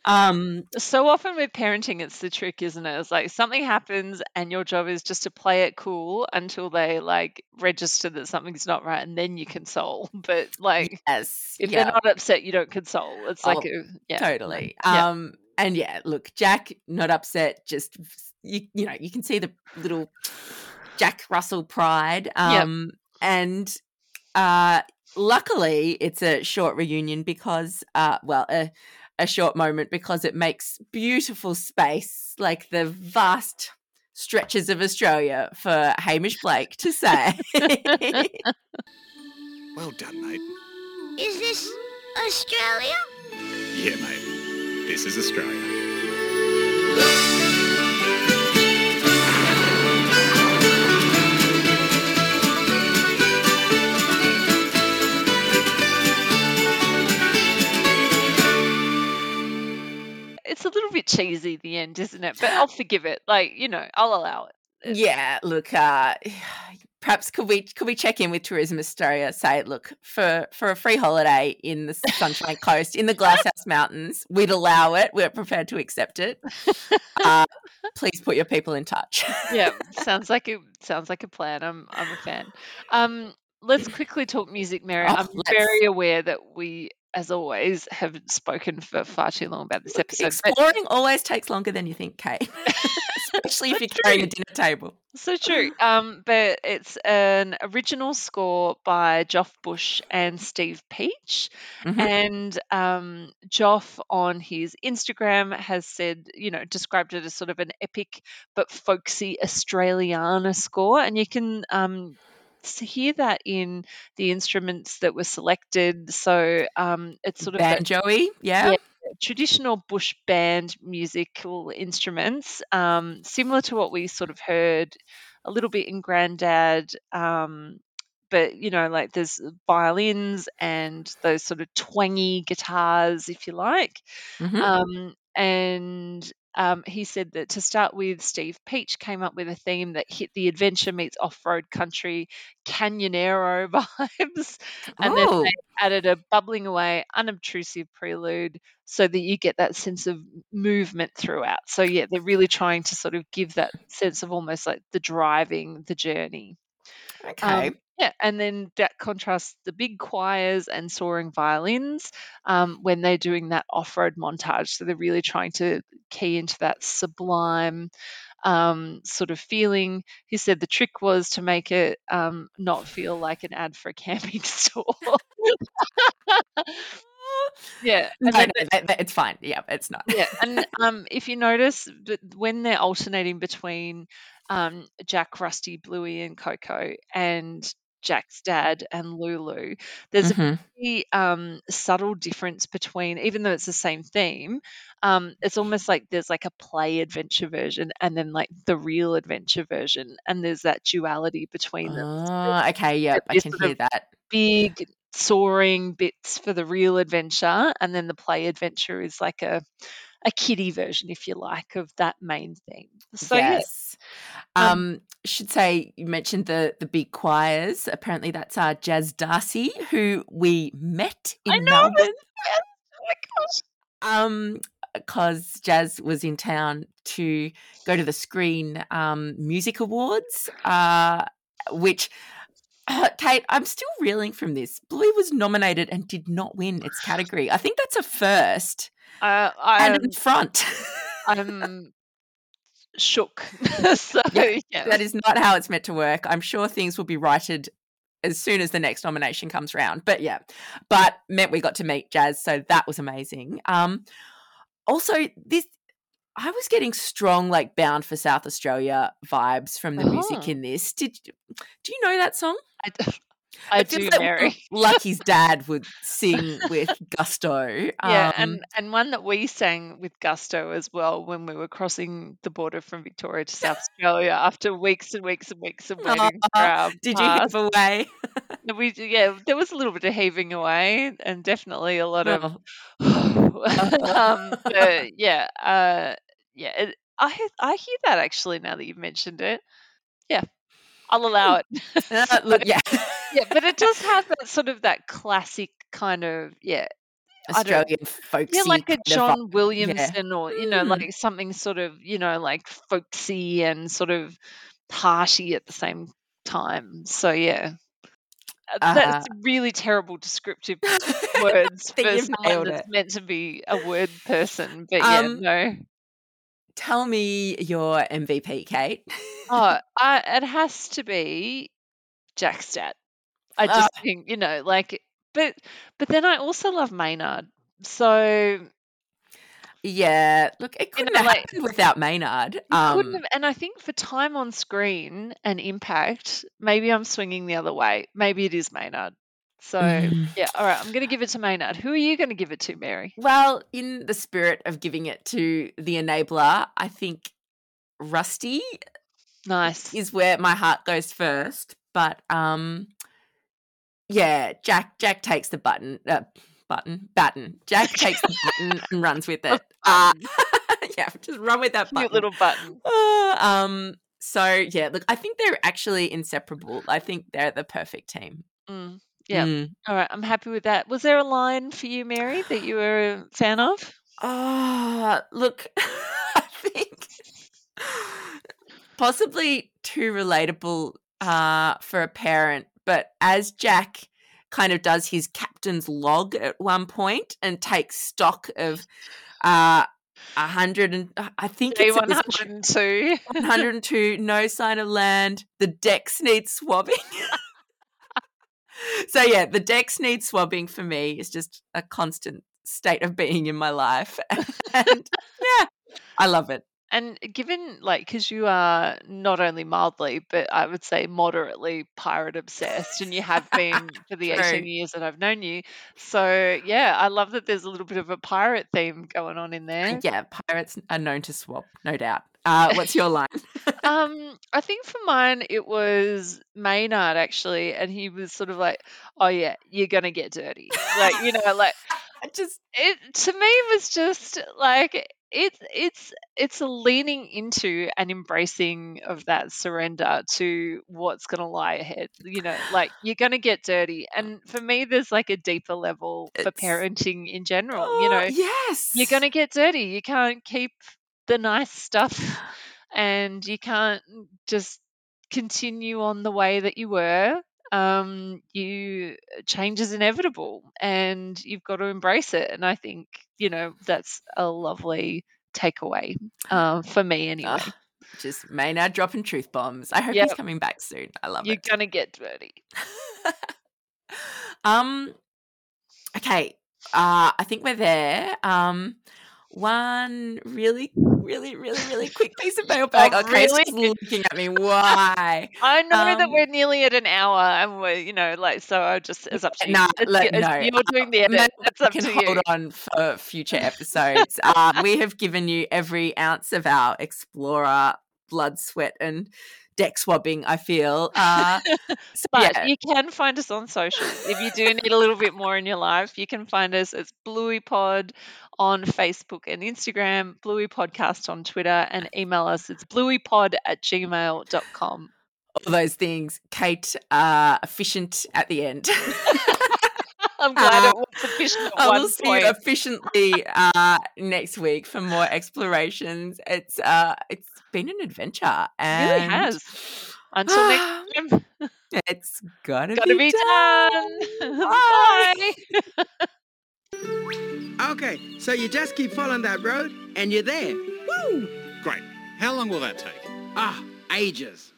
Um So often with parenting, it's the trick, isn't it? It's like something happens, and your job is just to play it cool until they like register that something's not right, and then you console. But like, yes. if yeah. they're not upset, you don't console. It's like, Oh, a, yeah, totally Yeah. um and yeah look jack not upset just you you know you can see the little jack russell pride Yep. um and uh luckily it's a short reunion because uh well a, a short moment because it makes beautiful space like the vast stretches of australia for hamish blake to say Well done, mate. Is this Australia? Yeah, mate. This is Australia. It's a little bit cheesy the end, isn't it? But I'll forgive it. Like, you know, I'll allow it. Yeah, look, uh, perhaps could we could we check in with Tourism Australia? Say, look, for for a free holiday in the Sunshine Coast in the Glasshouse Mountains, we'd allow it. We're prepared to accept it. Uh, please put your people in touch. yeah, sounds like it sounds like a plan. I'm I'm a fan. Um, let's quickly talk music, Mary. Oh, I'm let's. very aware that we, as always, have spoken for far too long about this episode. but- Exploring always takes longer than you think, Kate. Especially if you're carrying a dinner table. So true. Um, but it's an original score by Joff Bush and Steve Peach. Mhm. And um, Joff on his Instagram has said, you know, described it as sort of an epic but folksy Australiana score. And you can um, hear that in the instruments that were selected. So um, it's sort of that Banjoey, yeah. Yeah. traditional bush band musical instruments, um, similar to what we sort of heard a little bit in Grandad. Um, but you know, like there's violins and those sort of twangy guitars, if you like. Mhm. Um, and um, he said that to start with, Steve Peach came up with a theme that hit the adventure meets off-road country canyonero vibes, and then Oh, they added a bubbling away, unobtrusive prelude so that you get that sense of movement throughout. So yeah, they're really trying to sort of give that sense of almost like the driving the journey. Okay. Um, yeah, and then that contrasts the big choirs and soaring violins um, when they're doing that off-road montage. So they're really trying to key into that sublime um, sort of feeling. He said the trick was to make it um, not feel like an ad for a camping store. yeah, no, no, it's fine. Yeah, it's not. yeah, and um, if you notice when they're alternating between um, Jack, Rusty, Bluey, and Coco, and Jack's dad and Lulu, there's a Mhm. very um, subtle difference between, even though it's the same theme, um, it's almost like there's like a play adventure version and then like the real adventure version, and there's that duality between them. Oh, okay. Yep, I can hear that. big soaring bits for the real adventure, and then the play adventure is like a a kiddie version, if you like, of that main theme. So yeah, Yes. um, Um, should say you mentioned the the big choirs. Apparently, that's our Jazz Darcy, who we met I in know Melbourne. yes, oh my gosh. Um, because Jazz was in town to go to the Screen um, Music Awards, uh, which. Uh, Kate, I'm still reeling from this. Bluey was nominated and did not win its category. I think that's a first Uh, and I'm in front. I'm shook. so Yeah, yeah, that is not how it's meant to work. I'm sure things will be righted as soon as the next nomination comes round. But yeah, but meant we got to meet Jazz, so that was amazing. Um, also, this I was getting strong like bound for South Australia vibes from the music Oh. in this. Did do you know that song? I, d- I do, like Mary. Lucky's dad would sing with gusto. Yeah, Um, and and one that we sang with gusto as well when we were crossing the border from Victoria to South Australia after weeks and weeks and weeks of waiting our did you heave away? We yeah, there was a little bit of heaving away and definitely a lot of Oh. um, but yeah, uh, yeah, it, I I hear that actually now that you've mentioned it. Yeah, I'll allow it. Uh, look, yeah. yeah, but it does have that sort of that classic kind of yeah, Australian folksy yeah, like a. John Williamson or you know, Mm. like something sort of you know, like folksy and sort of harshy at the same time. So yeah, Uh, that's really terrible descriptive words for someone that's it. meant to be a word person. But yeah, Um, no. Tell me your MVP, Kate. Oh, I, it has to be Jack's dad. I just think you know, like, but but then I also love Maynard. So yeah, look, it couldn't know, have like happened without Maynard. you couldn't Um, have. And I think for time on screen and impact, maybe I'm swinging the other way. Maybe it is Maynard. So mm. yeah, all right, I'm going to give it to Maynard. Who are you going to give it to, Mary? well, in the spirit of giving it to the enabler, I think Rusty Nice. is where my heart goes first. But um, yeah, Jack Jack takes the button uh, button baton. Jack takes the button and runs with it. Uh, yeah, just run with that Cute button. little button. Uh, um. So yeah, look, I think they're actually inseparable. I think they're the perfect team. Mm, yeah. Mm. All right, I'm happy with that. Was there a line for you, Mary, that you were a fan of? Ah, look, I think possibly too relatable uh, for a parent, but as Jack kind of does his captain's log at one point and takes stock of uh, a hundred and I think Day it's point 102. 102, no sign of land. The decks need swabbing. so yeah, the decks need swabbing for me. It's just a constant state of being in my life, and yeah, I love it. And given, like, because you are not only mildly, but I would say moderately pirate obsessed, and you have been for the 18 years that I've known you. So, yeah, I love that there's a little bit of a pirate theme going on in there. Yeah, pirates are known to swap, no doubt. Uh, what's your line? Um, I think for mine it was Maynard actually, and he was sort of like, "Oh yeah, you're gonna get dirty," like you know, like I just it to me was just like it's it's it's a leaning into and embracing of that surrender to what's going to lie ahead you know like you're going to get dirty. And for me there's like a deeper level for It's- parenting in general you Oh, know yes. you're going to get dirty. You can't keep the nice stuff and you can't just continue on the way that you were um you change is inevitable and you've got to embrace it and i think you know that's a lovely takeaway uh, for me anyway Ugh, just Maynard dropping truth bombs. I hope Yep. he's coming back soon. I love it. you're gonna get dirty um okay uh i think we're there um one really really really really quick piece of mailbag. Oh, okay really? looking at me why? I know that Um, we're nearly at an hour and we're you know like so i just it's up to you. Nah, It's- let- it's- no, you're doing the edit. It's up we to can you. hold on for future episodes. Uh, we have given you every ounce of our explorer blood sweat and deck swabbing i feel uh But yeah you can find us on social. If you do need a little bit more in your life, you can find us as Bluey Pod on Facebook and Instagram, Bluey Podcast on Twitter, and email us. It's blueypod at gmail.com. all those things kate uh efficient at the end I'm glad Uh, it was sufficient at I one will see point. you efficiently uh, next week for more explorations. It's uh, it's been an adventure, It and really has. Until next time, it's gotta, gotta be, be done. done. Bye. Bye. Okay, so you just keep following that road and you're there. Woo! Great. How long will that take? Ah, ages.